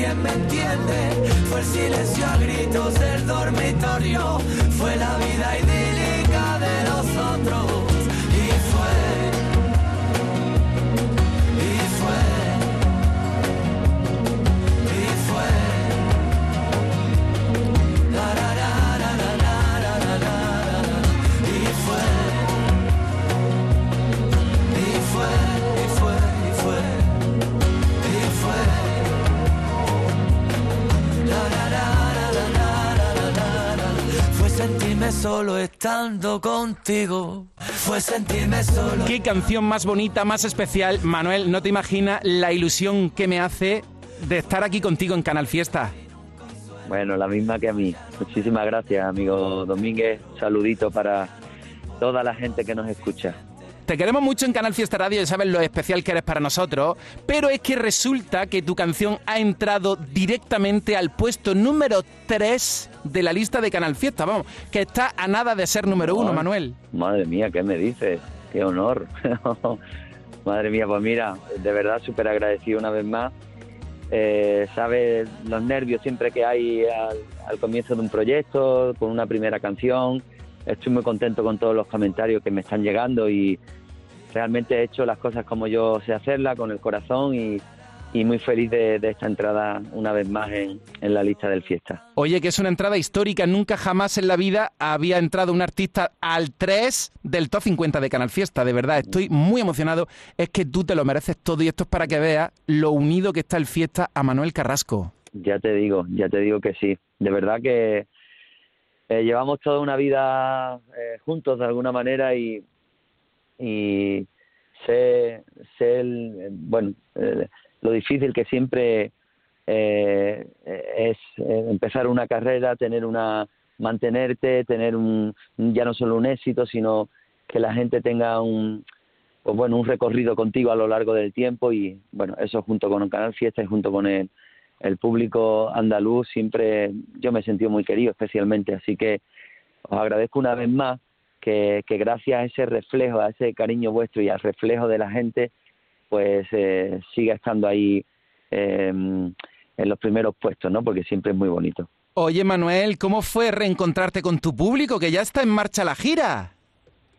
¿quién me entiende? Fue el silencio a gritos del dormitorio, fue la vida idílica solo estando contigo. Fue sentirme solo. Qué canción más bonita, más especial. Manuel, no te imaginas la ilusión que me hace de estar aquí contigo en Canal Fiesta. Bueno, la misma que a mí. Muchísimas gracias, amigo Domínguez. saludito para toda la gente que nos escucha. Te queremos mucho en Canal Fiesta Radio y sabes lo especial que eres para nosotros, pero es que resulta que tu canción ha entrado directamente al puesto número 3 de la lista de Canal Fiesta, vamos, que está a nada de ser número 1, Manuel. Madre mía, ¿qué me dices? Qué honor. madre mía, pues mira, de verdad súper agradecido una vez más. Eh, sabes los nervios siempre que hay al comienzo de un proyecto, con una primera canción. Estoy muy contento con todos los comentarios que me están llegando y, realmente he hecho las cosas como yo sé hacerlas, con el corazón y, muy feliz de, esta entrada una vez más en, la lista del fiesta. Oye, que es una entrada histórica, nunca jamás en la vida había entrado un artista al 3 del top 50 de Canal Fiesta, de verdad, estoy muy emocionado, es que tú te lo mereces todo y esto es para que veas lo unido que está el fiesta a Manuel Carrasco. Ya te digo, ya te digo que sí, de verdad que eh, llevamos toda una vida eh, juntos de alguna manera y, y sé, sé bueno, eh, lo difícil que siempre eh, es eh, empezar una carrera, tener una, mantenerte, tener un, ya no solo un éxito, sino que la gente tenga un, pues bueno, un recorrido contigo a lo largo del tiempo y bueno, eso junto con el Canal Fiesta y junto con el, el público andaluz siempre yo me he sentido muy querido especialmente, así que os agradezco una vez más que, gracias a ese reflejo, a ese cariño vuestro y al reflejo de la gente, pues eh, siga estando ahí em, en los primeros puestos, ¿no? Porque siempre es muy bonito. Oye, Manuel, ¿cómo fue reencontrarte con tu público, que ya está en marcha la gira?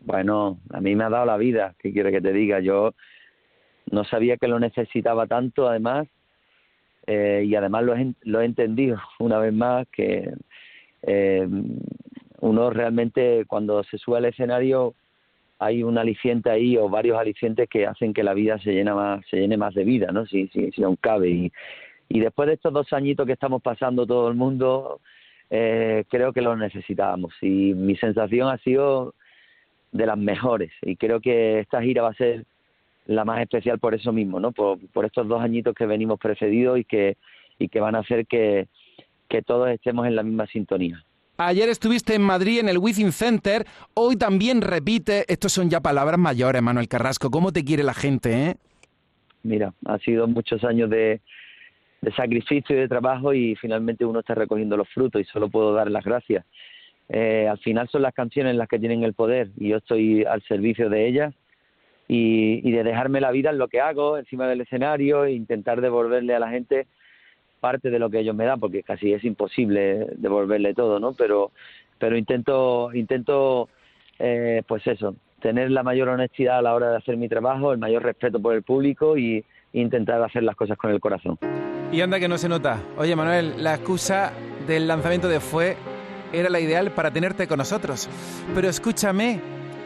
Bueno, a mí me ha dado la vida, ¿qué quiero que te diga? Yo no sabía que lo necesitaba tanto, además, eh, y además lo he, lo he entendido una vez más, que eh, uno realmente cuando se sube al escenario hay un aliciente ahí o varios alicientes que hacen que la vida se llene más, se llene más de vida, ¿no? Si, si, si aún cabe. Y, y después de estos dos añitos que estamos pasando todo el mundo, eh, creo que lo necesitábamos. Y mi sensación ha sido de las mejores. Y creo que esta gira va a ser la más especial por eso mismo, ¿no? Por, por estos dos añitos que venimos precedidos y que, y que van a hacer que, que todos estemos en la misma sintonía. Ayer estuviste en Madrid en el Within Center, hoy también repite, estos son ya palabras mayores, Manuel Carrasco, ¿cómo te quiere la gente, eh? Mira, ha sido muchos años de, sacrificio y de trabajo y finalmente uno está recogiendo los frutos y solo puedo dar las gracias. Eh, al final son las canciones las que tienen el poder y yo estoy al servicio de ellas y, y de dejarme la vida en lo que hago, encima del escenario e intentar devolverle a la gente parte de lo que ellos me dan, porque casi es imposible devolverle todo, ¿no? Pero, pero intento, intento, eh, pues eso, tener la mayor honestidad a la hora de hacer mi trabajo, el mayor respeto por el público y intentar hacer las cosas con el corazón. Y anda que no se nota. Oye, Manuel, la excusa del lanzamiento de Fue era la ideal para tenerte con nosotros. Pero escúchame,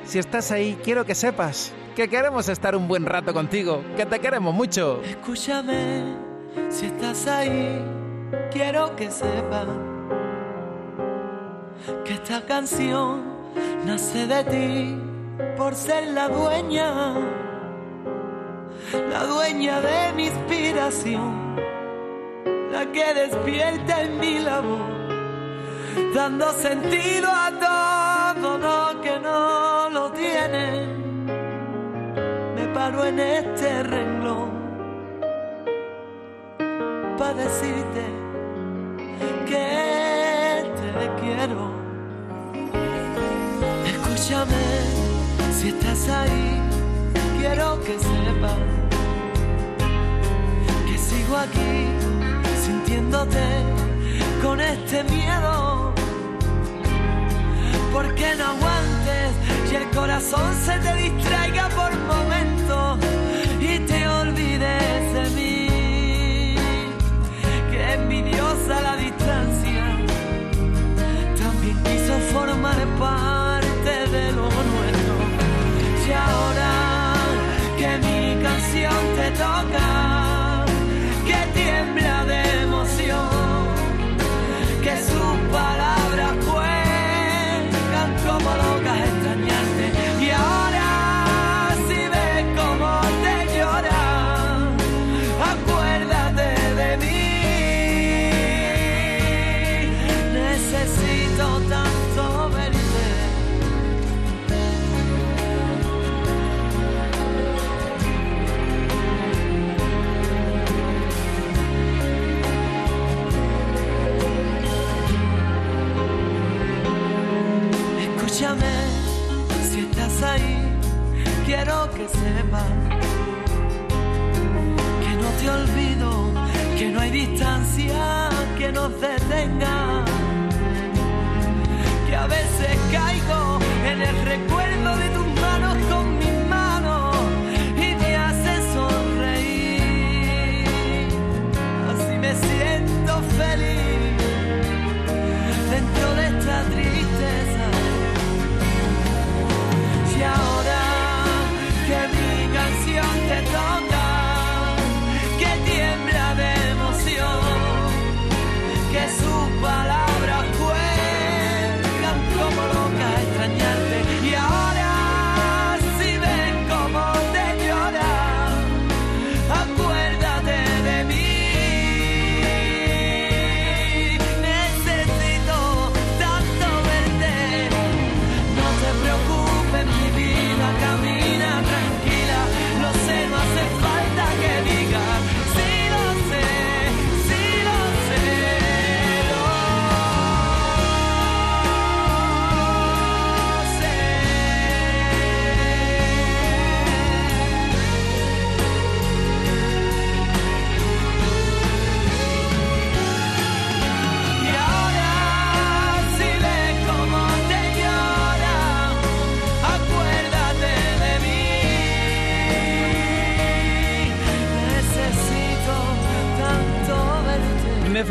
si estás ahí, quiero que sepas que queremos estar un buen rato contigo, que te queremos mucho. Escúchame si estás ahí, quiero que sepas que esta canción nace de ti por ser la dueña, la dueña de mi inspiración, la que despierta en mi labor, dando sentido a todo lo que no lo tiene. Me paro en este renglón para decirte que te quiero. Escúchame, si estás ahí, quiero que sepas que sigo aquí sin metiéndote con este miedo. Porque no aguantes y el corazón se te distraiga por momentos y te Envidiosa la distancia, también quiso formar parte de lo nuestro. Y ahora que mi canción te toca,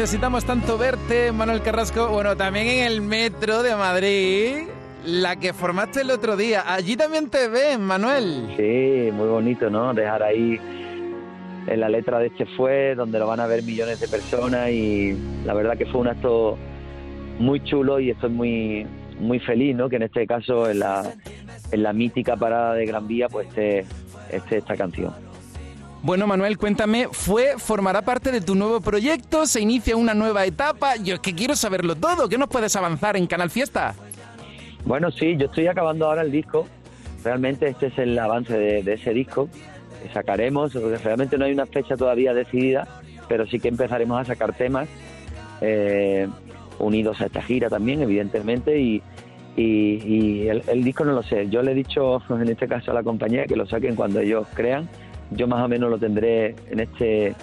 Necesitamos tanto verte, Manuel Carrasco. Bueno, también en el metro de Madrid, la que formaste el otro día. Allí también te ven, Manuel. Sí, muy bonito, ¿no? Dejar ahí en la letra de este fue, donde lo van a ver millones de personas y la verdad que fue un acto muy chulo y estoy muy muy feliz, ¿no? Que en este caso en la, en la mítica parada de Gran Vía pues esté, esté esta canción. Bueno, Manuel, cuéntame, ¿fue, formará parte de tu nuevo proyecto? ¿Se inicia una nueva etapa? Yo es que quiero saberlo todo. ¿Qué nos puedes avanzar en Canal Fiesta? Bueno, sí, yo estoy acabando ahora el disco. Realmente este es el avance de, ese disco sacaremos. Realmente no hay una fecha todavía decidida, pero sí que empezaremos a sacar temas eh, unidos a esta gira también, evidentemente. Y, y- y el, el disco no lo sé. Yo le he dicho, en este caso a la compañía, que lo saquen cuando ellos crean. Yo más o menos lo tendré en este,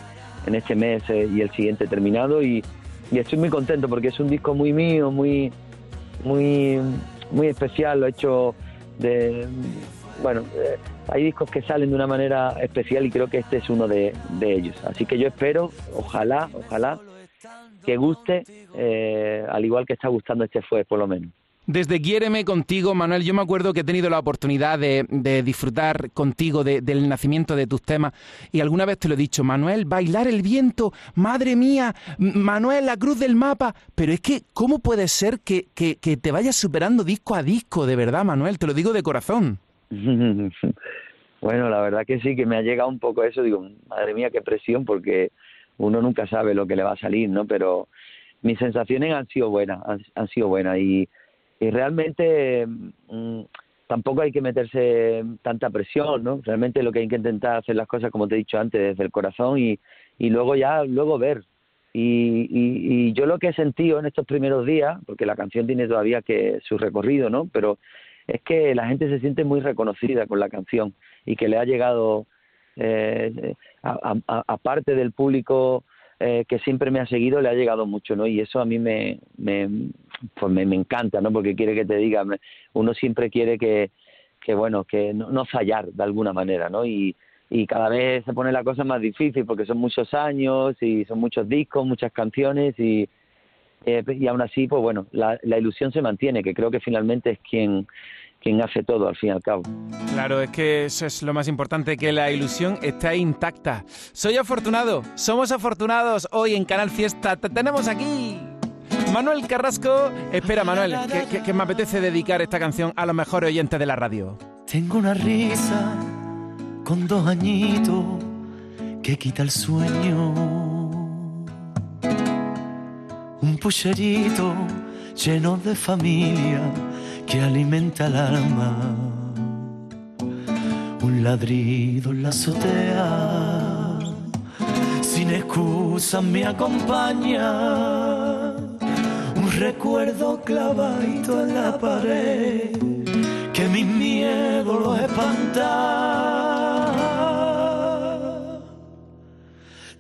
en este mes eh, y el siguiente terminado. Y, estoy muy contento porque es un disco muy mío, muy, muy, muy especial, lo he hecho de... Bueno, eh, hay discos que salen de una manera especial y creo que este es uno de, de ellos. Así que yo espero, ojalá, ojalá, que guste, eh, al igual que está gustando este fue, por lo menos. Desde Quiéreme contigo, Manuel, yo me acuerdo que he tenido la oportunidad de, de disfrutar contigo de- del nacimiento de tus temas y alguna vez te lo he dicho, Manuel, bailar el viento, madre mía, Manuel, la cruz del mapa, pero es que, ¿cómo puede ser que, que, que te vayas superando disco a disco, de verdad, Manuel? Te lo digo de corazón. bueno, la verdad que sí, que me ha llegado un poco eso, digo, madre mía, qué presión, porque uno nunca sabe lo que le va a salir, ¿no? Pero mis sensaciones han sido buenas, han, han sido buenas y, y realmente mm, tampoco hay que meterse tanta presión, ¿no? Realmente lo que hay que intentar hacer las cosas, como te he dicho antes, desde el corazón y, y luego ya, luego ver. Y, y, y yo lo que he sentido en estos primeros días, porque la canción tiene todavía que su recorrido, ¿no? Pero es que la gente se siente muy reconocida con la canción y que le ha llegado, eh, a- aparte del público eh, que siempre me ha seguido le ha llegado mucho, ¿no? Y eso a mí me, me, pues me, encanta, ¿no? Porque quiere que te diga, uno siempre quiere que, que bueno, que no, no fallar de alguna manera, ¿no? Y, y cada vez se pone la cosa más difícil porque son muchos años y son muchos discos, muchas canciones y, eh, y aún así, pues bueno, la, la ilusión se mantiene, que creo que finalmente es quien quien hace todo al fin y al cabo. Claro, es que eso es lo más importante, que la ilusión está intacta. Soy afortunado, somos afortunados hoy en Canal Fiesta. Te tenemos aquí. Manuel Carrasco, espera Manuel, que, me apetece dedicar esta canción a los mejores oyentes de la radio. Tengo una risa con dos añitos que quita el sueño. Un pucherito lleno de familia que alimenta el alma. Un ladrido en la azotea, sin excusa me acompaña. Un recuerdo clavadito en la pared, que mi miedo lo espanta.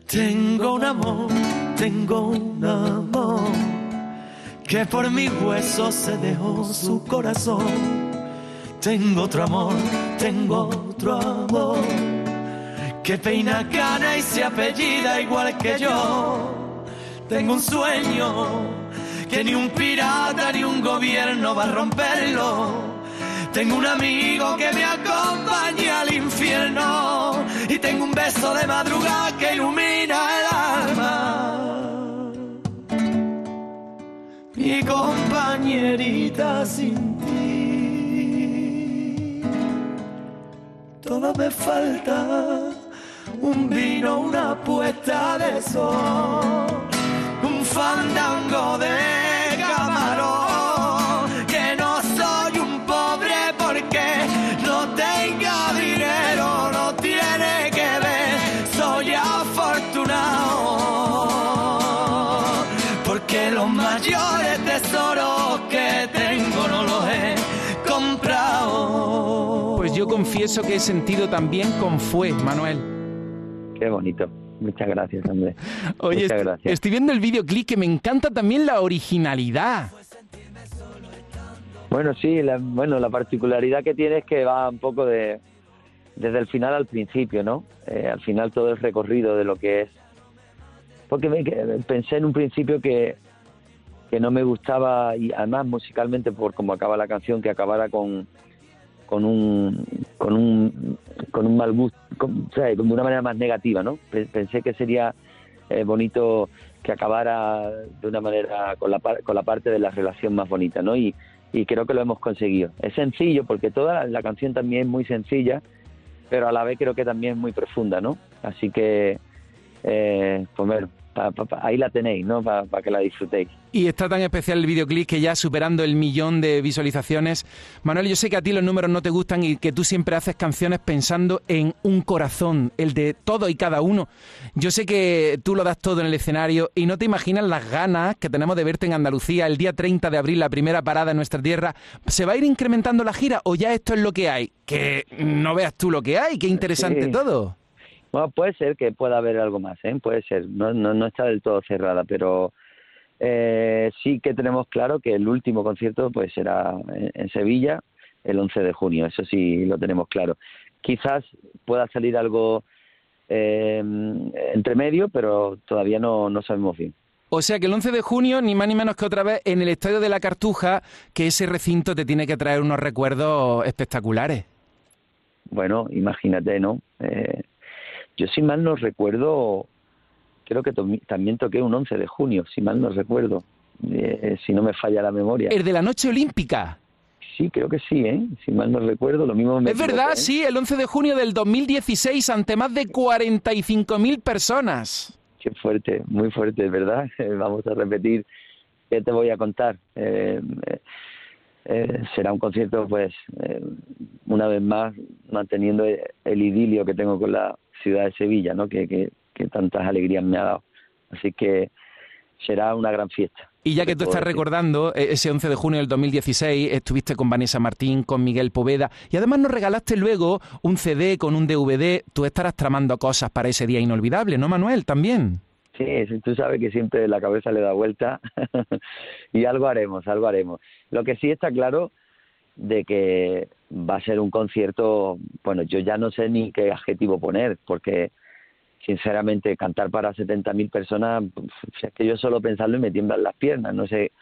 Tengo un amor, tengo un amor que por mis huesos se dejó su corazón. Tengo otro amor, tengo otro amor, que peina cana y se apellida igual que yo. Tengo un sueño que ni un pirata ni un gobierno va a romperlo. Tengo un amigo que me acompaña al infierno y tengo un beso de madrugada que ilumina el alma mi compañerita sin ti. Todo me falta, un vino, una puesta de sol, un fandango de confieso que he sentido también con Fue, Manuel. Qué bonito. Muchas gracias, Andrés. Oye, estoy viendo el videoclip que me encanta también la originalidad. Bueno, sí, la, bueno, la particularidad que tiene es que va un poco de desde el final al principio, ¿no? Eh, al final todo el recorrido de lo que es. Porque me, pensé en un principio que, que no me gustaba, y además musicalmente por cómo acaba la canción, que acabara con, con un con un con un mal gusto, de una manera más negativa, ¿no? Pensé que sería eh, bonito que acabara de una manera con la con la parte de la relación más bonita, ¿no? Y, y creo que lo hemos conseguido. Es sencillo porque toda la canción también es muy sencilla, pero a la vez creo que también es muy profunda, ¿no? Así que eh, pues bueno, ahí la tenéis, ¿no? Para que la disfrutéis. Y está tan especial el videoclip que ya superando el millón de visualizaciones. Manuel, yo sé que a ti los números no te gustan y que tú siempre haces canciones pensando en un corazón, el de todo y cada uno. Yo sé que tú lo das todo en el escenario y no te imaginas las ganas que tenemos de verte en Andalucía el día 30 de abril, la primera parada en nuestra tierra. ¿Se va a ir incrementando la gira o ya esto es lo que hay? Que no veas tú lo que hay, qué interesante todo. Bueno, puede ser que pueda haber algo más, ¿eh? puede ser, no, no, no está del todo cerrada, pero eh, sí que tenemos claro que el último concierto pues será en, Sevilla el 11 de junio, eso sí lo tenemos claro. Quizás pueda salir algo eh, entre medio, pero todavía no, no sabemos bien. O sea que el 11 de junio, ni más ni menos que otra vez, en el Estadio de la Cartuja, que ese recinto te tiene que traer unos recuerdos espectaculares. Bueno, imagínate, ¿no? Eh, yo si mal no recuerdo, creo que también toqué un 11 de junio, si mal no recuerdo, eh, si no me falla la memoria. ¿El de la noche olímpica? Sí, creo que sí, ¿eh? Si mal no recuerdo, lo mismo me Es verdad, ¿eh? sí, el 11 de junio del 2016 ante más de 45.000 personas. Qué fuerte, muy fuerte, ¿verdad? Vamos a repetir, ¿qué te voy a contar? Eh, eh, será un concierto, pues, una vez más, manteniendo el idilio que tengo con la ciudad de Sevilla, ¿no? Que, que, tantas alegrías me ha dado. Así que será una gran fiesta. Y ya que tú estás recordando, eh, ese 11 de junio del 2016 estuviste con Vanessa Martín, con Miguel Poveda, y además nos regalaste luego un CD con un DVD. Tú estarás tramando cosas para ese día inolvidable, ¿no, Manuel? También. Sí, tú sabes que siempre la cabeza le da vuelta y algo haremos, algo haremos. Lo que sí está claro de que va a ser un concierto, bueno, yo ya no sé ni qué adjetivo poner, porque sinceramente cantar para 70.000 personas, es que yo solo pensarlo y me tiemblan las piernas, no sé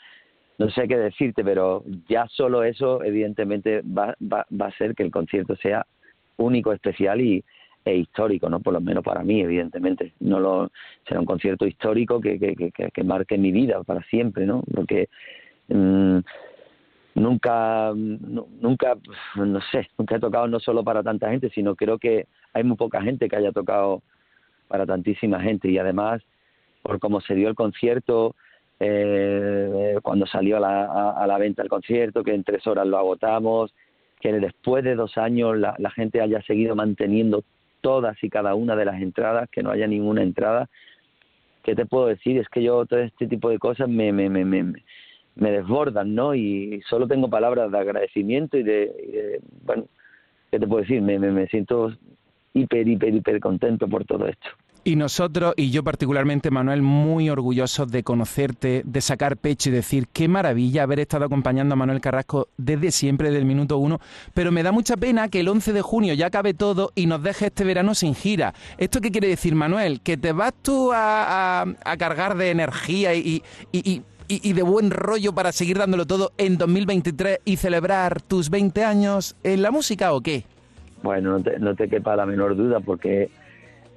no sé qué decirte, pero ya solo eso evidentemente va, va, va a ser que el concierto sea único, especial y, e histórico, ¿no? Por lo menos para mí, evidentemente. No lo, será un concierto histórico que, que, que, que marque mi vida para siempre, ¿no? Porque mm, nunca, nunca, no sé, nunca he tocado no solo para tanta gente, sino creo que hay muy poca gente que haya tocado para tantísima gente y además por cómo se dio el concierto, eh, cuando salió a la, a, la venta el concierto, que en tres horas lo agotamos, que después de dos años la, la gente haya seguido manteniendo todas y cada una de las entradas, que no haya ninguna entrada. ¿Qué te puedo decir? Es que yo todo este tipo de cosas me, me, me, me, me desbordan, ¿no? Y solo tengo palabras de agradecimiento y de, bueno, ¿qué te puedo decir? Me, me, me siento hiper, hiper, hiper contento por todo esto. Y nosotros, y yo particularmente, Manuel, muy orgullosos de conocerte, de sacar pecho y decir qué maravilla haber estado acompañando a Manuel Carrasco desde siempre, desde el minuto uno. Pero me da mucha pena que el 11 de junio ya acabe todo y nos deje este verano sin gira. ¿Esto qué quiere decir, Manuel? ¿Que te vas tú a, a, cargar de energía y, y, y, de buen rollo para seguir dándolo todo en 2023 y celebrar tus 20 años en la música o qué? Bueno, no te, no te quepa la menor duda porque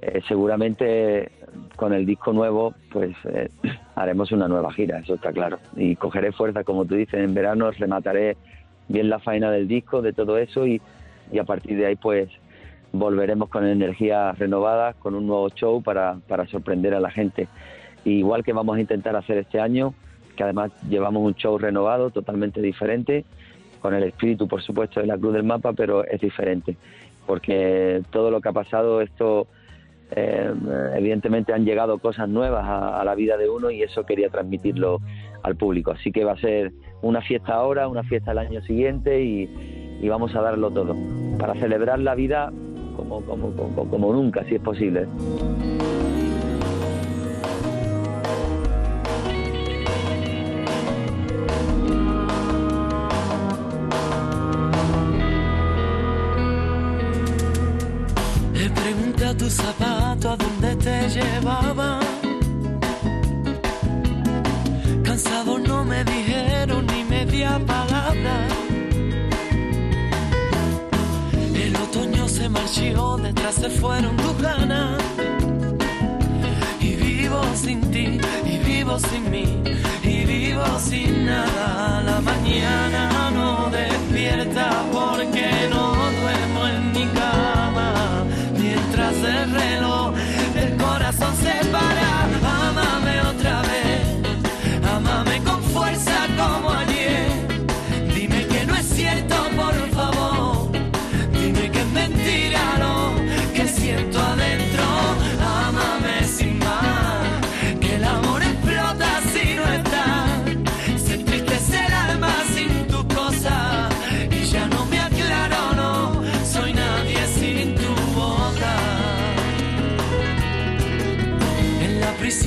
eh, seguramente con el disco nuevo pues eh, haremos una nueva gira, eso está claro. Y cogeré fuerza, como tú dices, en verano remataré bien la faena del disco, de todo eso y, y a partir de ahí pues volveremos con energías renovadas, con un nuevo show para, para sorprender a la gente. igual que vamos a intentar hacer este año, que además llevamos un show renovado, totalmente diferente, con el espíritu, por supuesto, de la Cruz del Mapa, pero es diferente, porque todo lo que ha pasado, esto eh, evidentemente han llegado cosas nuevas a, la vida de uno y eso quería transmitirlo al público. Así que va a ser una fiesta ahora, una fiesta el año siguiente y, vamos a darlo todo para celebrar la vida como, nunca, si es posible. A donde te llevaba. Cansado no me dijeron ni media palabra. El otoño se marchó, detrás se fueron tus ganas. Y vivo sin ti, y vivo sin mí, y vivo sin nada. La mañana no despierta porque no duermo en mi cama mientras el reloj del corazón se para.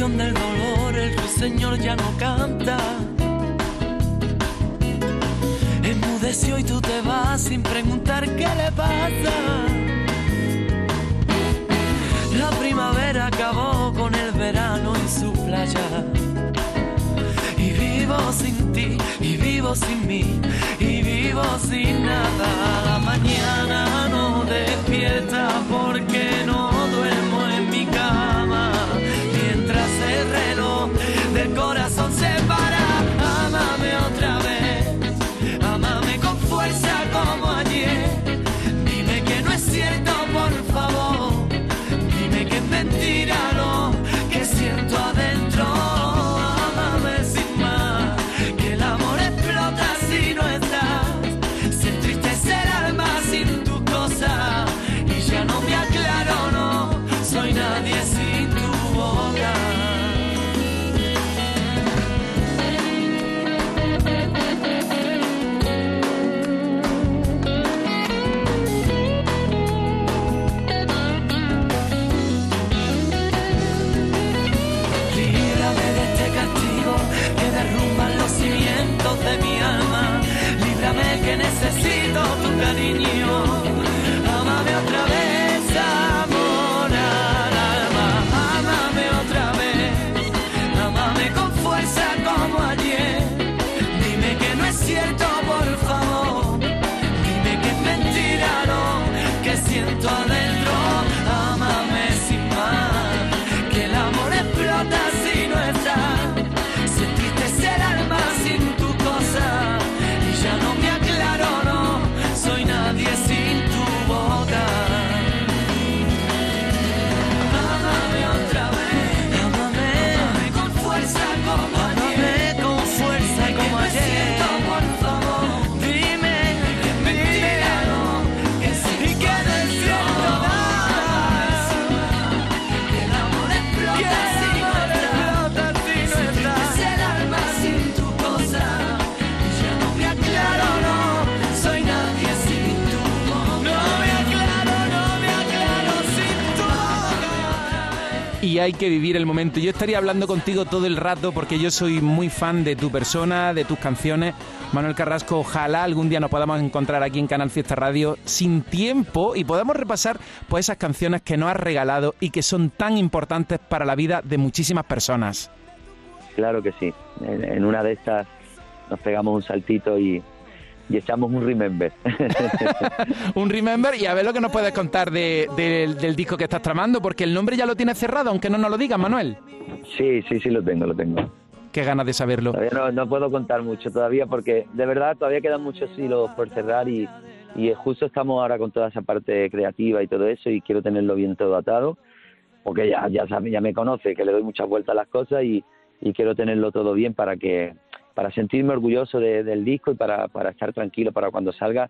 Prisión del dolor, el ruiseñor ya no canta. Enmudeció y tú te vas sin preguntar qué le pasa. La primavera acabó con el verano en su playa. Y vivo sin ti, y vivo sin mí, y vivo sin nada. La mañana no despierta porque hay que vivir el momento. Yo estaría hablando contigo todo el rato porque yo soy muy fan de tu persona, de tus canciones. Manuel Carrasco, ojalá algún día nos podamos encontrar aquí en Canal Fiesta Radio sin tiempo y podamos repasar pues esas canciones que nos has regalado y que son tan importantes para la vida de muchísimas personas. Claro que sí. En, en una de estas nos pegamos un saltito y, y echamos un remember. Un remember y a ver lo que nos puedes contar de- del- del disco que estás tramando porque el nombre ya lo tienes cerrado, aunque no nos lo digas, Manuel. sí, sí, sí lo tengo, lo tengo. Qué ganas de saberlo. Todavía no, no puedo contar mucho todavía porque de verdad todavía quedan muchos hilos por cerrar y, y justo estamos ahora con toda esa parte creativa y todo eso y quiero tenerlo bien todo atado porque ya ya ya me conoce que le doy muchas vueltas a las cosas y, y quiero tenerlo todo bien para que para sentirme orgulloso de- del disco y para, para estar tranquilo para cuando salga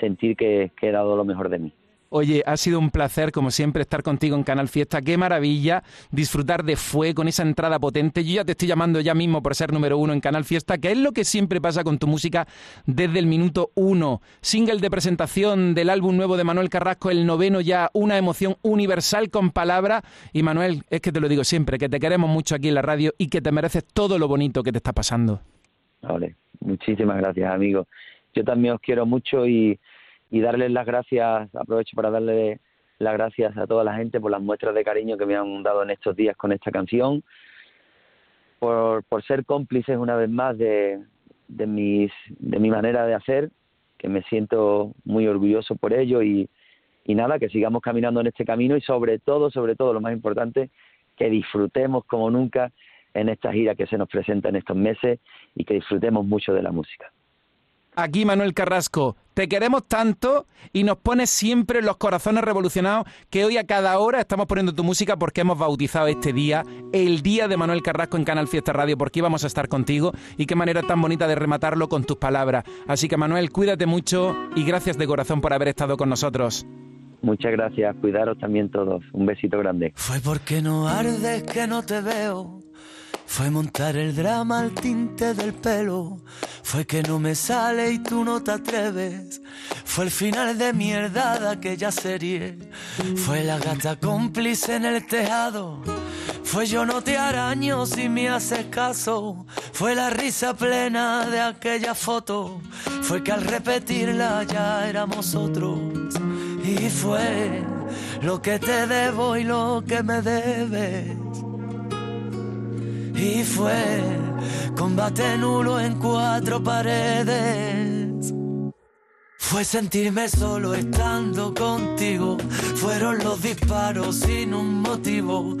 sentir que, que he dado lo mejor de mí. Oye, ha sido un placer, como siempre, estar contigo en Canal Fiesta. Qué maravilla disfrutar de Fue con esa entrada potente. Yo ya te estoy llamando ya mismo por ser número uno en Canal Fiesta, que es lo que siempre pasa con tu música desde el minuto uno. Single de presentación del álbum nuevo de Manuel Carrasco, el noveno ya, una emoción universal con palabras. Y Manuel, es que te lo digo siempre, que te queremos mucho aquí en la radio y que te mereces todo lo bonito que te está pasando. Vale, muchísimas gracias, amigos. Yo también os quiero mucho y, darles las gracias, aprovecho para darle las gracias a toda la gente por las muestras de cariño que me han dado en estos días con esta canción, por, por ser cómplices una vez más de, de, mis, de mi manera de hacer, que me siento muy orgulloso por ello y, y nada, que sigamos caminando en este camino y sobre todo, sobre todo, lo más importante, que disfrutemos como nunca en esta gira que se nos presenta en estos meses y que disfrutemos mucho de la música. Aquí Manuel Carrasco, te queremos tanto y nos pones siempre los corazones revolucionados que hoy a cada hora estamos poniendo tu música porque hemos bautizado este día, el día de Manuel Carrasco en Canal Fiesta Radio, porque íbamos a estar contigo y qué manera tan bonita de rematarlo con tus palabras. Así que Manuel, cuídate mucho y gracias de corazón por haber estado con nosotros. Muchas gracias, cuidaros también todos. Un besito grande. Fue porque no ardes que no te veo. Fue montar el drama al tinte del pelo. Fue que no me sale y tú no te atreves. Fue el final de mierda de aquella serie. Fue la gata cómplice en el tejado. Fue yo no te araño si me haces caso. Fue la risa plena de aquella foto. Fue que al repetirla ya éramos otros. Y fue lo que te debo y lo que me debes. Y fue combate nulo en cuatro paredes. Fue sentirme solo estando contigo. Fueron los disparos sin un motivo.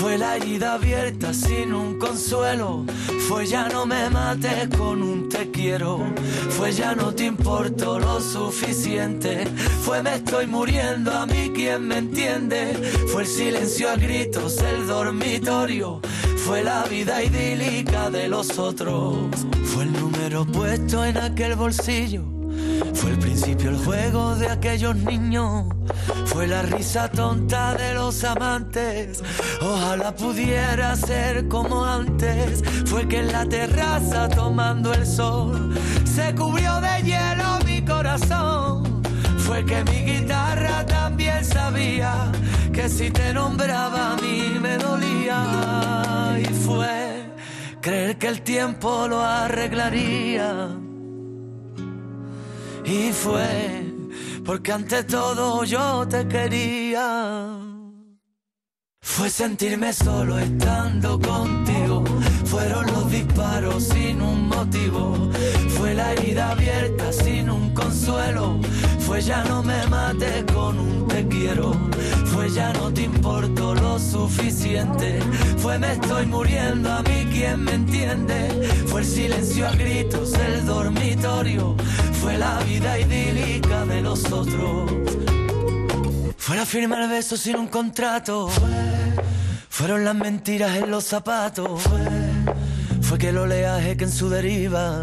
Fue la herida abierta sin un consuelo. Fue ya no me mates con un te quiero. Fue ya no te importo lo suficiente. Fue me estoy muriendo a mí quien me entiende. Fue el silencio a gritos, el dormitorio. Fue la vida idílica de los otros. Fue el número puesto en aquel bolsillo. Fue el principio el juego de aquellos niños. Fue la risa tonta de los amantes. Ojalá pudiera ser como antes. Fue que en la terraza tomando el sol se cubrió de hielo mi corazón. Fue que mi guitarra también sabía que si te nombraba a mí me dolía. Y fue creer que el tiempo lo arreglaría. Y fue porque ante todo yo te quería. Fue sentirme solo estando contigo. Fueron los disparos sin un motivo. Fue la herida abierta sin un consuelo. Fue ya no me mates con un te quiero. Fue ya no te importo lo suficiente. Fue me estoy muriendo a mí quien me entiende. Fue el silencio a gritos, el dormitorio. Fue la vida idílica de los otros. Fue a firmar besos sin un contrato. Fueron las mentiras en los zapatos. Fue, que el oleaje que en su deriva.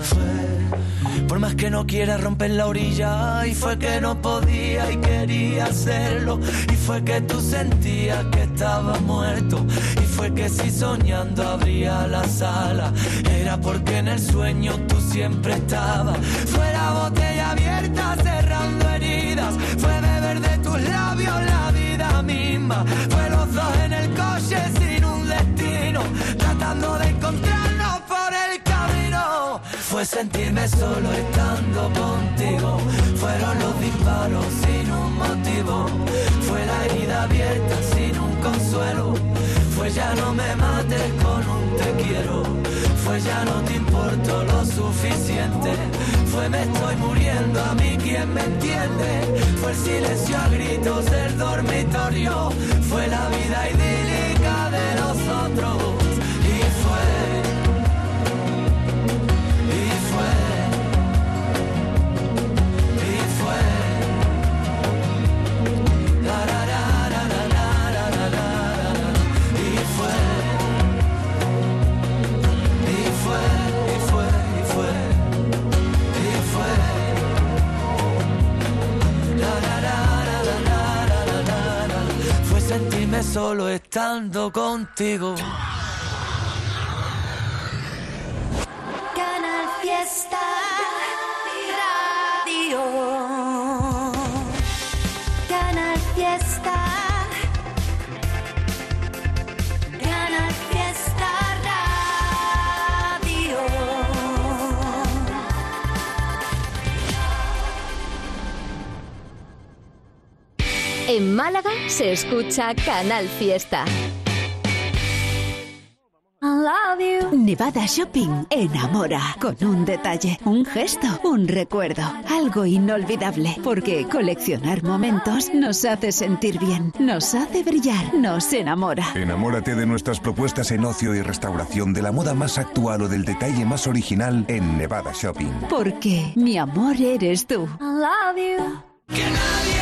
por más que no quiera romper la orilla. Y fue que no podía y quería hacerlo. Y fue que tú sentías que estaba muerto. Y fue que si soñando abría la sala. Era porque en el sueño tú siempre estabas. Fue la botella abierta cerrando heridas. Fue beber de tus labios la vida misma. Fue los dos de encontrarnos por el camino. Fue sentirme solo estando contigo, fueron los disparos sin un motivo, fue la herida abierta sin un consuelo, fue ya no me mates con un te quiero, fue ya no te importo lo suficiente, fue me estoy muriendo a mí quien me entiende, fue el silencio a gritos del dormitorio, fue la vida idílica de nosotros. Sentirme solo estando contigo. En Málaga se escucha Canal Fiesta. I love you. Nevada Shopping enamora con un detalle, un gesto, un recuerdo, algo inolvidable, porque coleccionar momentos nos hace sentir bien, nos hace brillar, nos enamora. Enamórate de nuestras propuestas en ocio y restauración, de la moda más actual o del detalle más original en Nevada Shopping. Porque mi amor eres tú. I love you. Que nadie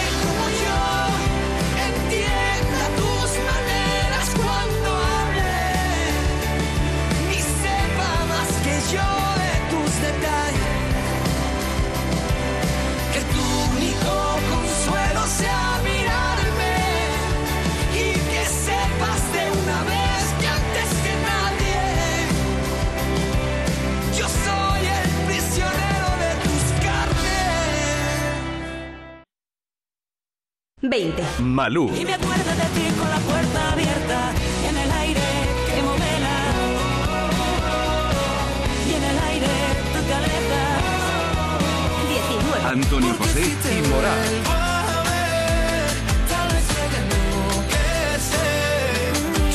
20. Malú. Y me acuerdo de ti con la puerta abierta y en el aire que modela. Y en el aire tú te alejas. 19. Antonio José y Moral. Tal vez llegue a enloquecer.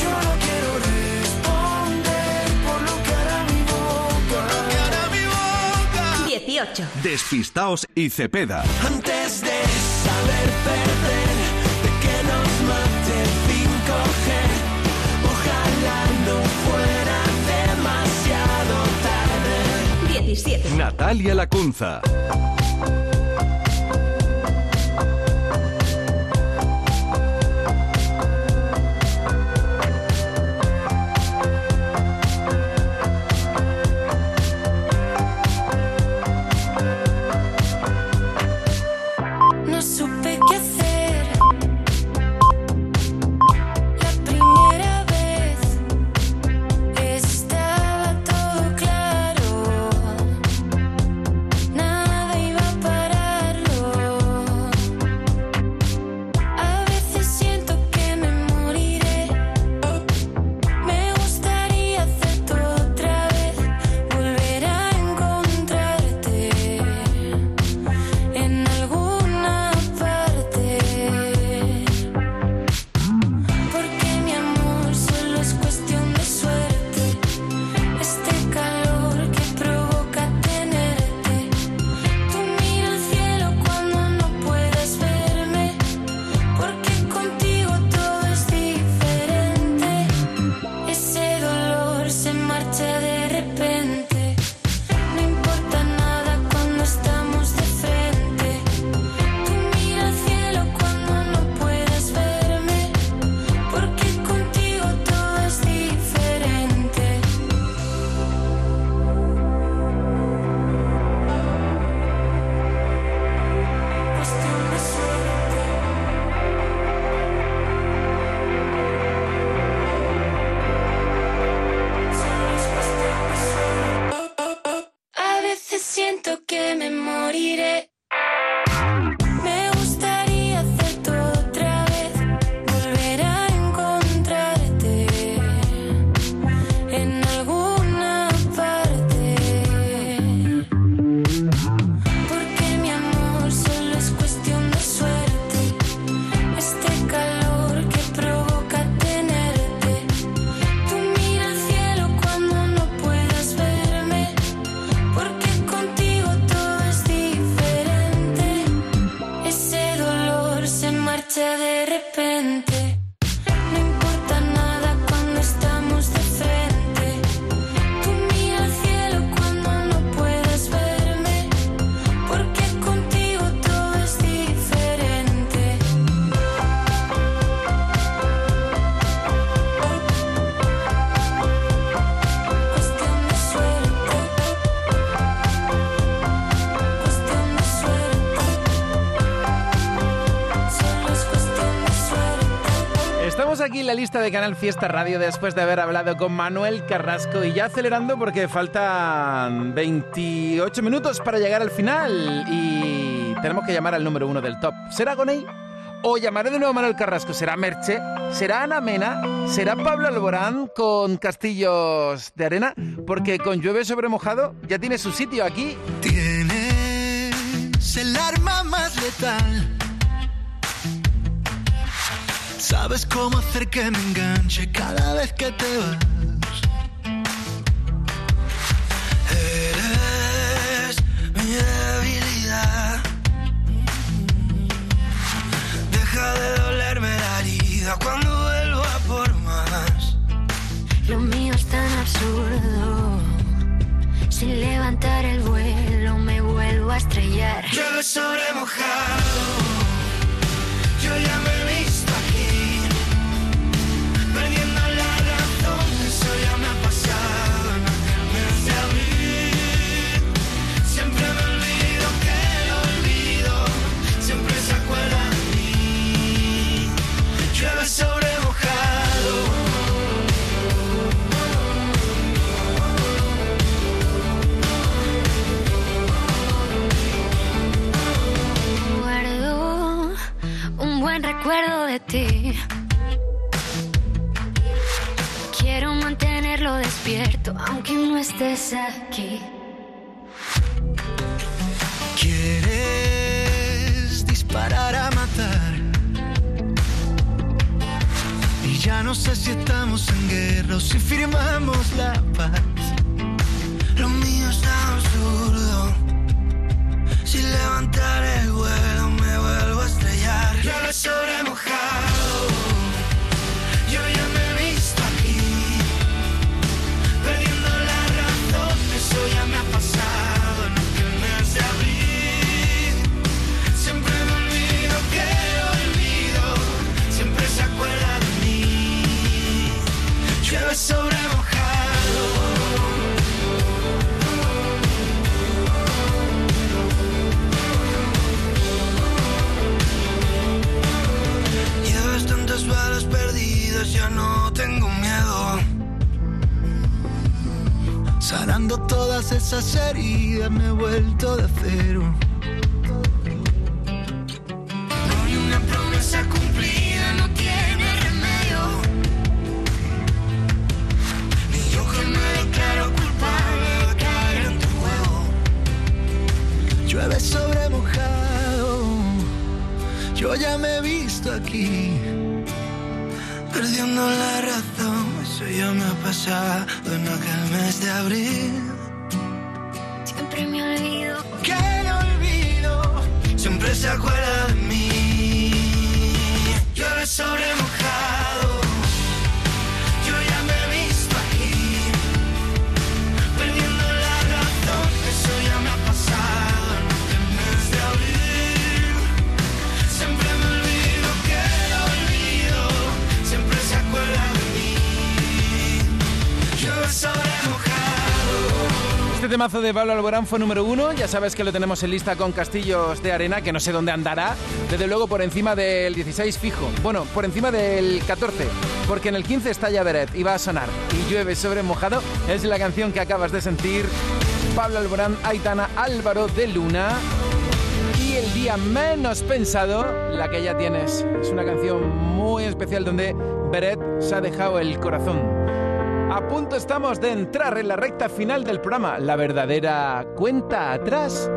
Yo no quiero responder por lo que hará mi boca. Lo que hará mi boca. 18. Despistaos y Cepeda. Antes de saber perder, Natalia Lacunza. Lista de Canal Fiesta Radio después de haber hablado con Manuel Carrasco y ya acelerando porque faltan 28 minutos para llegar al final y tenemos que llamar al número uno del top. ¿Será Gonei? ¿O llamaré de nuevo a Manuel Carrasco? ¿Será Merche? ¿Será Ana Mena? ¿Será Pablo Alborán con Castillos de Arena? Porque con Llueve sobre mojado ya tiene su sitio aquí. Tienes el arma más letal. Sabes cómo hacer que me enganche cada vez que te vas. Eres mi debilidad. Deja de dolerme la herida cuando vuelvo a por más. Lo mío es tan absurdo. Sin levantar el vuelo me vuelvo a estrellar. Llueve sobre mojado. Yo ya me recuerdo de ti. Quiero mantenerlo despierto aunque no estés aquí. Quieres disparar no sé si estamos en guerra o si firmamos la paz. Lo mío es absurdo. Si levantar el vuelo me vuelvo a estrellar. Llueve sobre mojado. Ya no tengo miedo. Sanando todas esas heridas, me he vuelto de cero. Aquí. Perdiendo la razón, eso ya me ha pasado en aquel mes de abril. Temazo de Pablo Alborán fue número uno. Ya sabes que lo tenemos en lista con Castillos de Arena, que no sé dónde andará. Desde luego por encima del 16 fijo. Bueno, por encima del 14. Porque en el 15 está ya Beret y va a sonar. Y llueve sobre mojado. Es la canción que acabas de sentir. Pablo Alborán, Aitana, Álvaro de Luna. Y el día menos pensado, la que ya tienes. Es una canción muy especial donde Beret se ha dejado el corazón. A punto estamos de entrar en la recta final del programa, la verdadera cuenta atrás.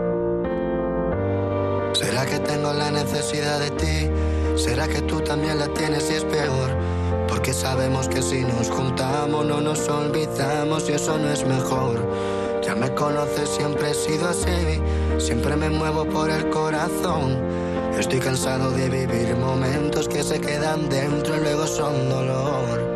¿Será que tengo la necesidad de ti? ¿Será que tú también la tienes y es peor? Porque sabemos que si nos juntamos no nos olvidamos y eso no es mejor. Ya me conoces, siempre he sido así, siempre me muevo por el corazón. Estoy cansado de vivir momentos que se quedan dentro y luego son dolor.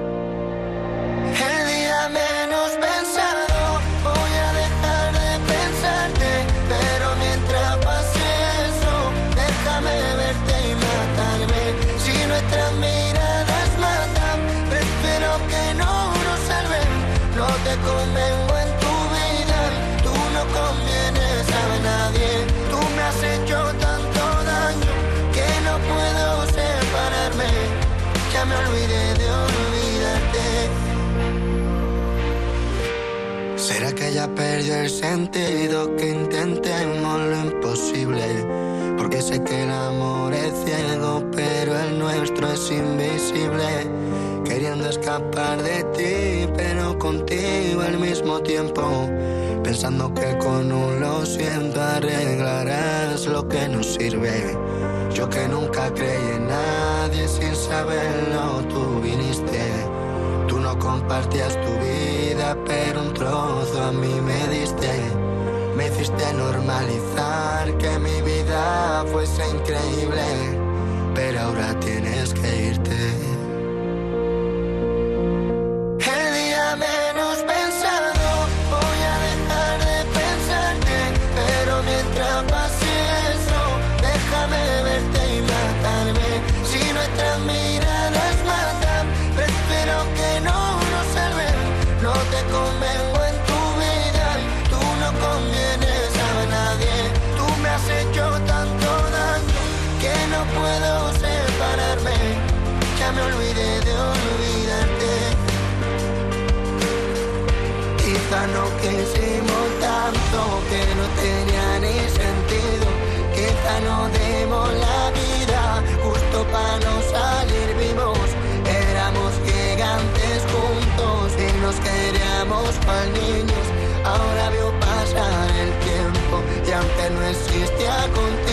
Ya perdió el sentido que intentemos lo imposible? Porque sé que el amor es ciego, pero el nuestro es invisible. Queriendo escapar de ti, pero contigo al mismo tiempo. Pensando que con un lo siento arreglarás lo que nos sirve. Yo que nunca creí en nadie sin saberlo, tú viniste. Tú no compartías tu vida, pero un trozo a mí me diste. Me hiciste normalizar que mi vida fuese increíble, pero ahora tienes Quisimos tanto que no tenía ni sentido. Quizá no dimos la vida justo para no salir vivos. Éramos gigantes juntos y nos queríamos para niños. Ahora veo pasar el tiempo y aunque no existía contigo,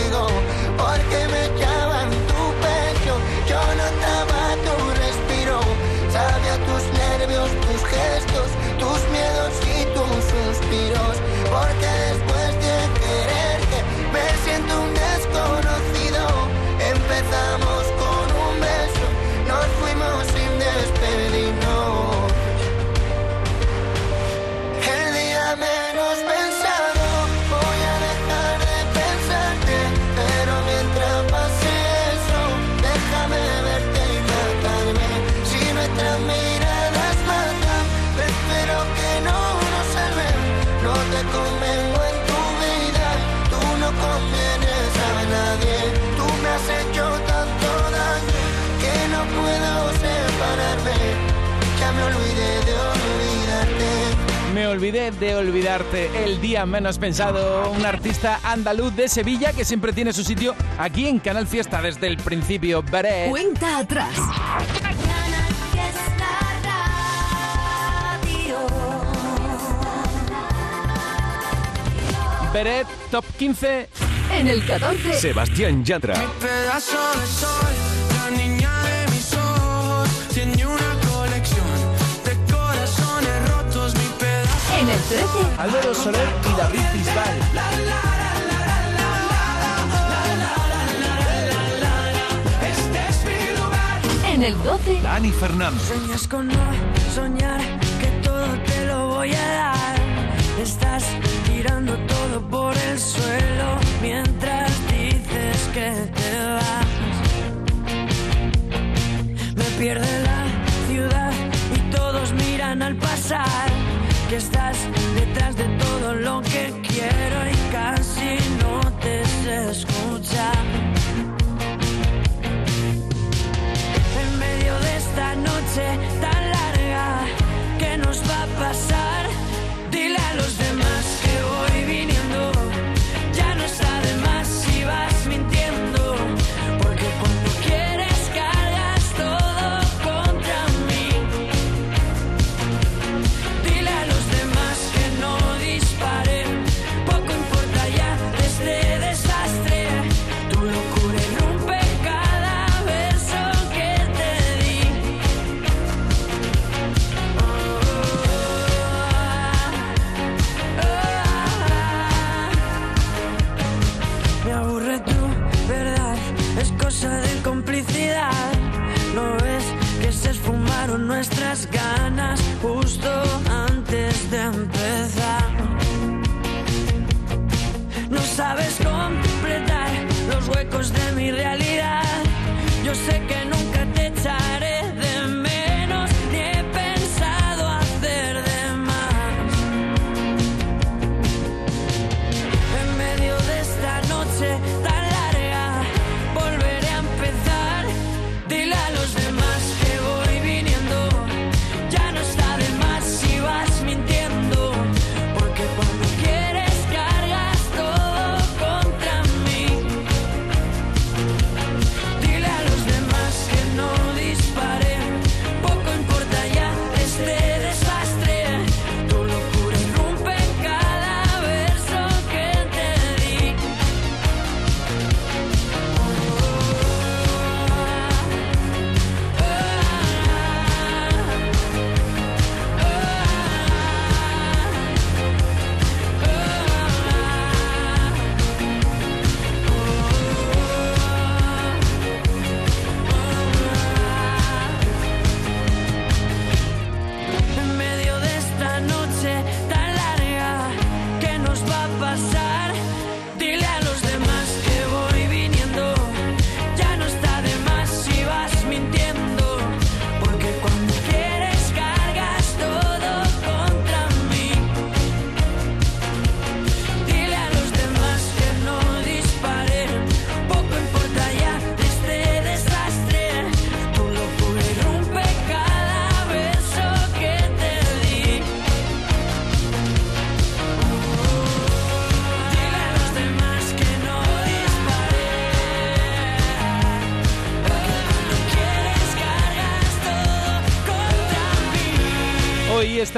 el día menos pensado. Un artista andaluz de Sevilla que siempre tiene su sitio aquí en Canal Fiesta desde el principio. Veré. Cuenta atrás. Beret, top 15. En el 14. Sebastián Yatra. Pedazo de sol, la niña de mis ojos, tiene una 13. Álvaro Soler y David Bisbal. En el 12. Dani Fernández. Sueñas con no soñar que todo te lo voy a dar. Estás tirando todo por el suelo mientras dices que te vas. Me pierde la ciudad y todos miran al pasar. Que estás detrás de todo lo que quiero y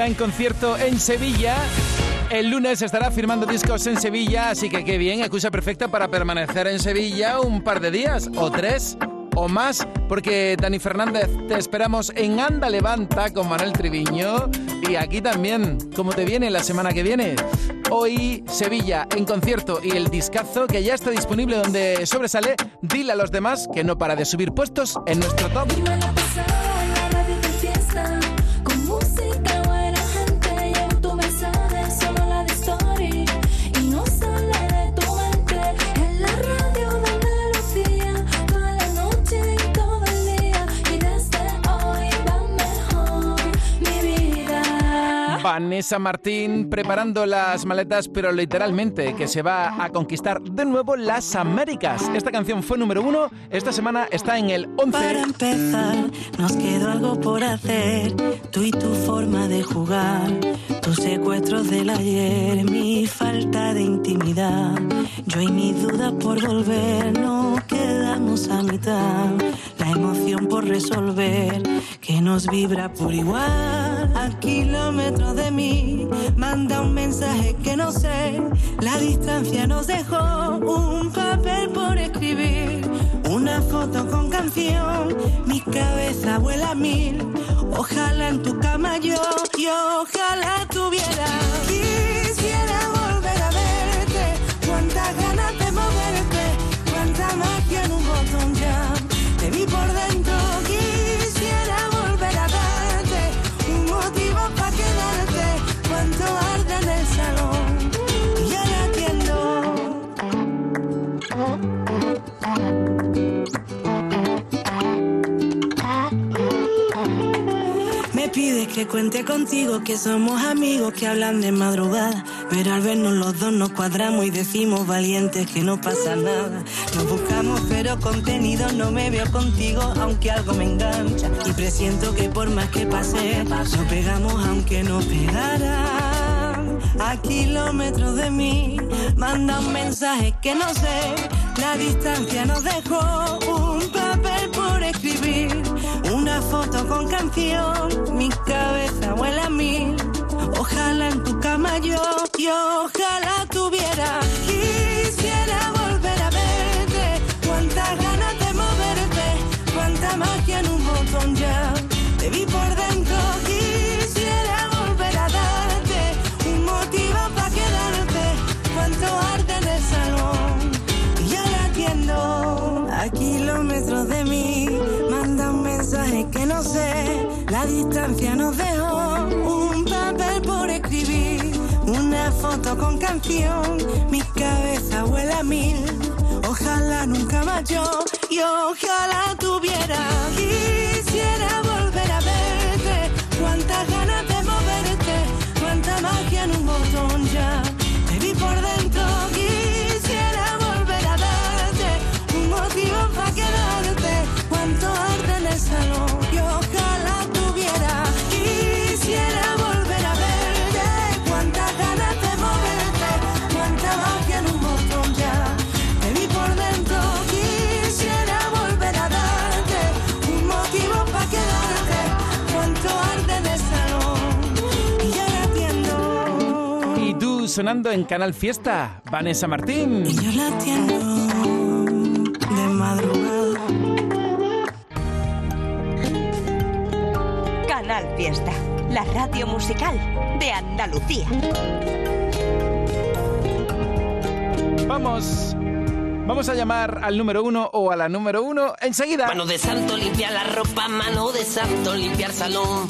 en concierto en Sevilla. El lunes estará firmando discos en Sevilla, así que qué bien, excusa perfecta para permanecer en Sevilla un par de días, o tres, o más, porque Dani Fernández te esperamos en Anda Levanta con Manuel Triviño y aquí también, como te viene la semana que viene. Hoy Sevilla en concierto y el discazo que ya está disponible donde sobresale, dile a los demás que no para de subir puestos en nuestro top. Vanessa Martín preparando las maletas, pero literalmente que se va a conquistar de nuevo las Américas. Esta canción fue número uno, esta semana está en el 11. Para empezar, nos quedó algo por hacer. Tú y tu forma de jugar, tus secuestros del ayer, mi falta de intimidad. Yo y mi duda por volver, nos quedamos a mitad. La emoción por resolver, que nos vibra por igual. A kilómetros de mí, manda un mensaje que no sé. La distancia nos dejó un papel por escribir. Una foto con canción, mi cabeza vuela a mil. Ojalá en tu cama yo, y ojalá tuviera. Quisiera volver a verte, cuántas que cuente contigo, que somos amigos que hablan de madrugada. Pero al vernos los dos nos cuadramos y decimos valientes que no pasa nada. Nos buscamos, pero contenido no me veo contigo, aunque algo me engancha. Y presiento que por más que pase, nos pegamos aunque no pegaran. A kilómetros de mí, manda un mensaje que no sé. La distancia nos dejó un papel foto con canción. Mi cabeza huele a mil. Ojalá en tu cama yo, y ojalá tuviera. Que no sé. La distancia nos dejó un papel por escribir. Una foto con canción. Mi cabeza huele a mil. Ojalá nunca más yo. Y ojalá tuviera. Quisiera volver sonando en Canal Fiesta, Vanessa Martín. Yo la atiendo de madrugada. Canal Fiesta, la radio musical de Andalucía. Vamos. Vamos a llamar al número uno o a la número uno enseguida. Mano de santo limpia la ropa, mano de santo limpiar salón,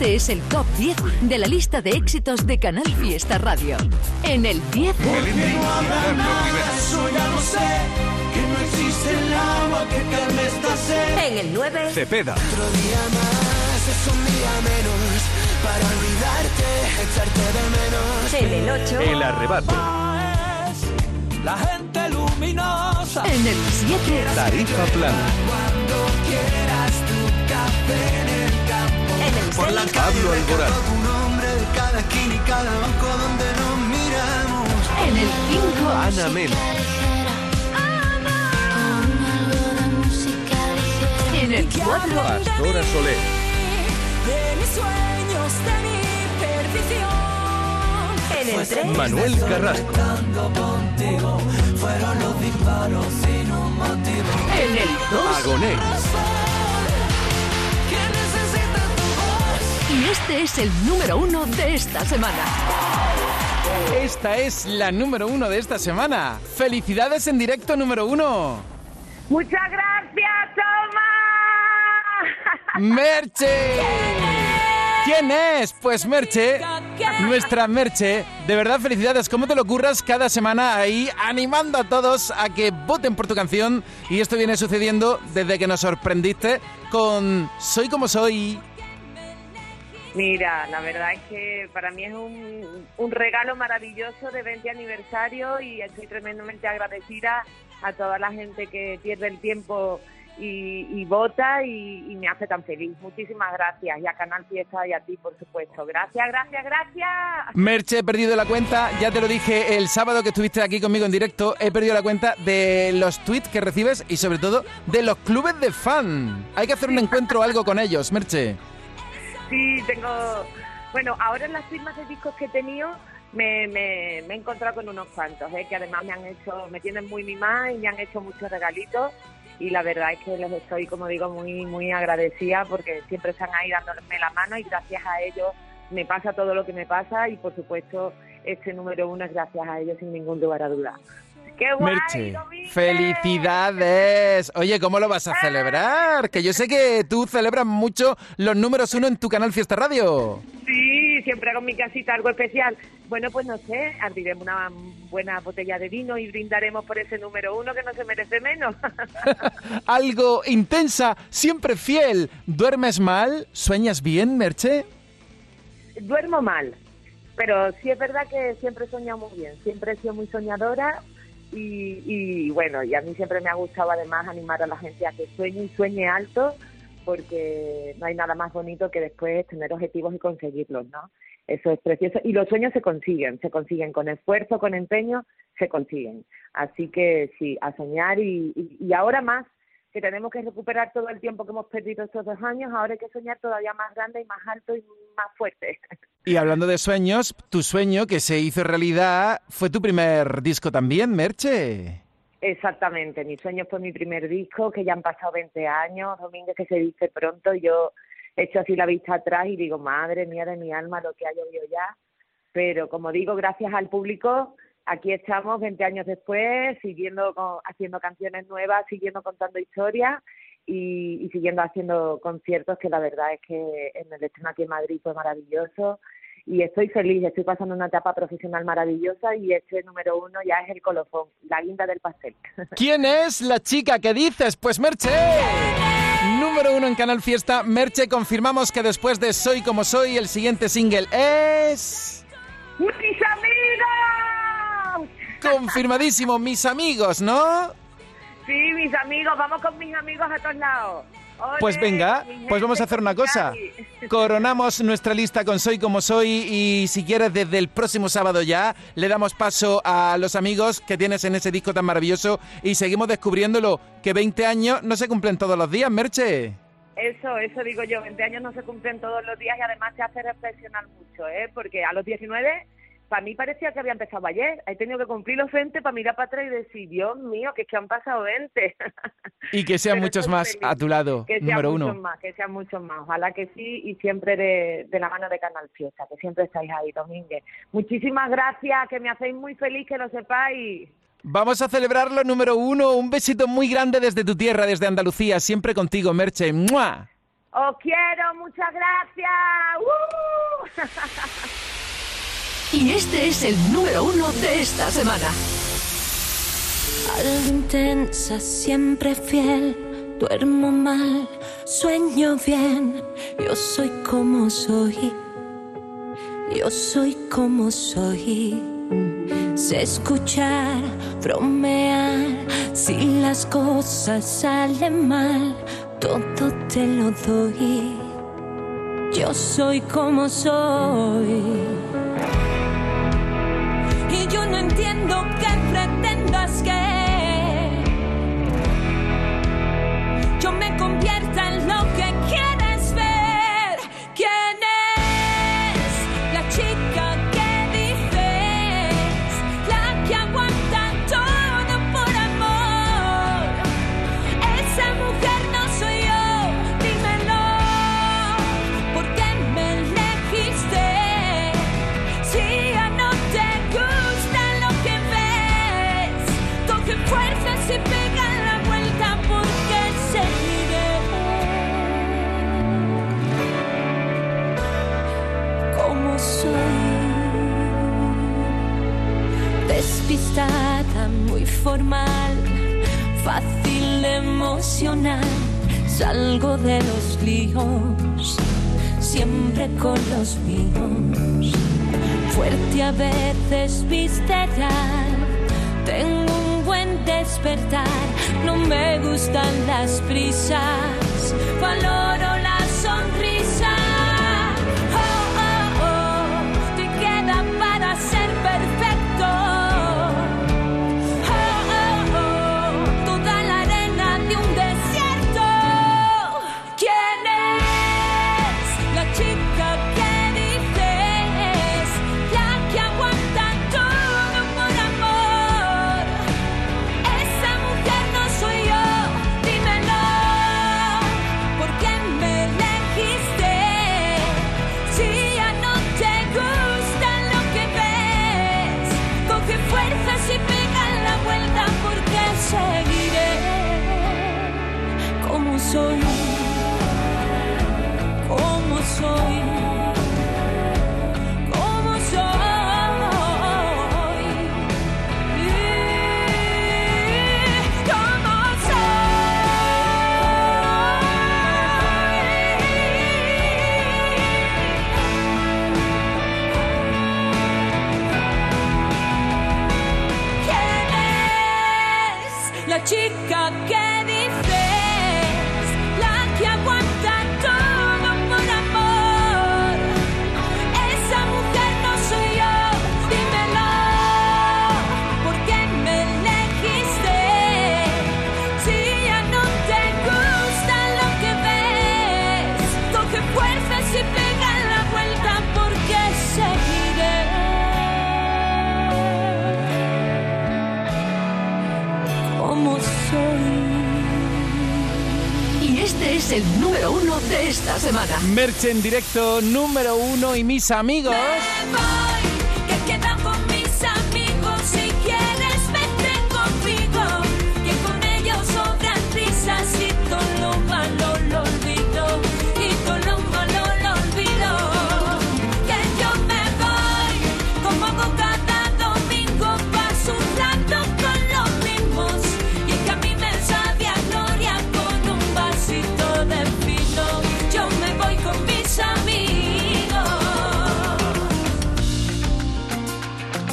Este es el top 10 de la lista de éxitos de Canal Fiesta Radio. En el 10. Eso ya lo sé, que no existe el agua que calme esta sed. En el 9. Cepeda. Otro día más es un día menos para olvidarte, echarte de menos. En el 8. El arrebato. La gente luminosa. En el 7. Tarifa plana. Cuando quieras tu café. En el Por la 6. calle Pablo Alborán. recuerdo tu nombre de cada esquina y cada banco donde nos miramos. En el 5. Ana Mel. En el 4. Pastora Soler. De mis sueños, de mi perdición. En el 3. Manuel Carrasco. contigo fueron los disparos sin un motivo. En el 2. Agoné. Y este es el número 1 de esta semana. Esta es la número uno de esta semana. ¡Felicidades en directo número uno! Muchas gracias, Toma. ¡Merche! ¿Quién es? Pues Merche, nuestra Merche. De verdad, felicidades. ¿Cómo te lo curras cada semana ahí animando a todos a que voten por tu canción? Y esto viene sucediendo desde que nos sorprendiste con Soy como soy. Mira, la verdad es que para mí es un, un regalo maravilloso de 20 aniversario y estoy tremendamente agradecida a toda la gente que pierde el tiempo y, vota y, y me hace tan feliz. Muchísimas gracias y a Canal Fiesta y a ti, por supuesto. Gracias, gracias, gracias. Merche, he perdido la cuenta, ya te lo dije el sábado que estuviste aquí conmigo en directo, he perdido la cuenta de los tweets que recibes y sobre todo de los clubes de fan. Hay que hacer un encuentro o algo con ellos, Merche. Sí, tengo. Bueno, ahora en las firmas de discos que he tenido me, he encontrado con unos cuantos, ¿eh? que además me han hecho, me tienen muy mimada y me han hecho muchos regalitos. Y la verdad es que les estoy, como digo, muy, muy agradecida porque siempre están ahí dándome la mano y gracias a ellos me pasa todo lo que me pasa y por supuesto este número uno es gracias a ellos sin ningún lugar a duda. ¡Qué guay! Merche, felicidades. Oye, ¿cómo lo vas a celebrar? Que yo sé que tú celebras mucho los números uno en tu canal Fiesta Radio. Sí, siempre hago en mi casita algo especial. Bueno, pues no sé, abriremos una buena botella de vino y brindaremos por ese número uno que no se merece menos. Algo intensa, siempre fiel. ¿Duermes mal? ¿Sueñas bien, Merche? Duermo mal, pero sí es verdad que siempre he soñado muy bien. Siempre he sido muy soñadora y, y bueno, y a mí siempre me ha gustado además animar a la gente a que sueñe y sueñe alto porque no hay nada más bonito que después tener objetivos y conseguirlos, ¿no? Eso es precioso. Y los sueños se consiguen, se consiguen con esfuerzo, con empeño, se consiguen. Así que sí, a soñar y, y, y ahora más que tenemos que recuperar todo el tiempo que hemos perdido estos dos años, ahora hay que soñar todavía más grande y más alto y más fuerte. Y hablando de sueños, tu sueño que se hizo realidad fue tu primer disco también, Merche. Exactamente, mi sueño fue mi primer disco, que ya han pasado 20 años, Domínguez que se dice pronto, yo he hecho así la vista atrás y digo, madre mía de mi alma, lo que ha llovido ya. Pero como digo, gracias al público, aquí estamos 20 años después, siguiendo haciendo canciones nuevas, siguiendo contando historias y, y siguiendo haciendo conciertos, que la verdad es que en el estreno aquí en Madrid fue maravilloso. Y estoy feliz, estoy pasando una etapa profesional maravillosa y este número uno ya es el colofón, la guinda del pastel. ¿Quién es la chica que dices? Pues Merche. Número uno en Canal Fiesta. Merche, confirmamos que después de Soy como soy, el siguiente single es... ¡Mis amigos! Confirmadísimo, mis amigos, ¿no? Sí, mis amigos, vamos con mis amigos a todos lados. Pues venga, pues vamos a hacer una cosa. Coronamos nuestra lista con Soy como soy y si quieres desde el próximo sábado ya le damos paso a los amigos que tienes en ese disco tan maravilloso y seguimos descubriéndolo, que 20 años no se cumplen todos los días, Merche. Eso, eso digo yo, 20 años no se cumplen todos los días y además te hace reflexionar mucho, ¿eh? Porque a los 19, para mí parecía que había empezado ayer. He tenido que cumplir los 20 para mirar para atrás y decir, Dios mío, que es que han pasado 20. Y que sean muchos más feliz. a tu lado, Que número uno. más, que sean muchos más. Ojalá que sí y siempre de, de la mano de Canal Fiesta, que siempre estáis ahí, Domínguez. Muchísimas gracias, que me hacéis muy feliz, que lo sepáis. Vamos a celebrarlo, número uno. Un besito muy grande desde tu tierra, desde Andalucía. Siempre contigo, Merche. ¡Mua! Os quiero, muchas gracias. ¡Uh! Y este es el número uno de esta semana. Algo intensa, siempre fiel. Duermo mal, sueño bien. Yo soy como soy. Yo soy como soy. Sé escuchar, bromear. Si las cosas salen mal, todo te lo doy. Yo soy como soy. Entiendo qué pretendas que yo me convierta en formal, fácil de emocionar. Salgo de los líos, siempre con los míos fuerte a veces visceral. Tengo un buen en despertar. No me gustan las prisas, valoro Merche en directo número uno y mis amigos.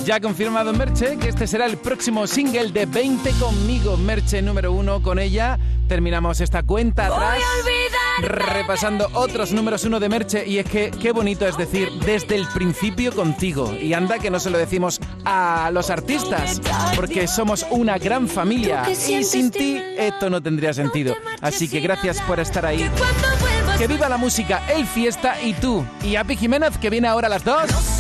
Ya ha confirmado Merche que este será el próximo single de 20 conmigo, Merche número uno. Con ella. Terminamos esta cuenta atrás. Repasando otros números uno de Merche y es que qué bonito es decir desde el principio contigo. Y anda que no se lo decimos a los artistas porque somos una gran familia y sin ti esto no tendría sentido. así que gracias por estar ahí. Que viva la música el fiesta y tú. Y Api Jiménez que viene ahora a las dos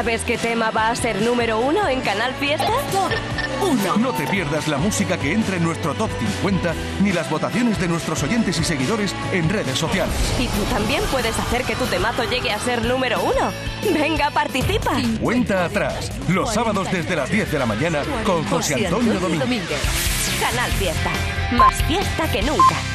¿Sabes qué tema va a ser número uno en Canal Fiesta? No te pierdas la música que entra en nuestro top 50 ni las votaciones de nuestros oyentes y seguidores en redes sociales. Y tú también puedes hacer que tu temazo llegue a ser número uno. Venga, participa. Cuenta atrás, los sábados desde las 10 de la mañana con José Antonio Domínguez. Canal Fiesta. Más fiesta que nunca.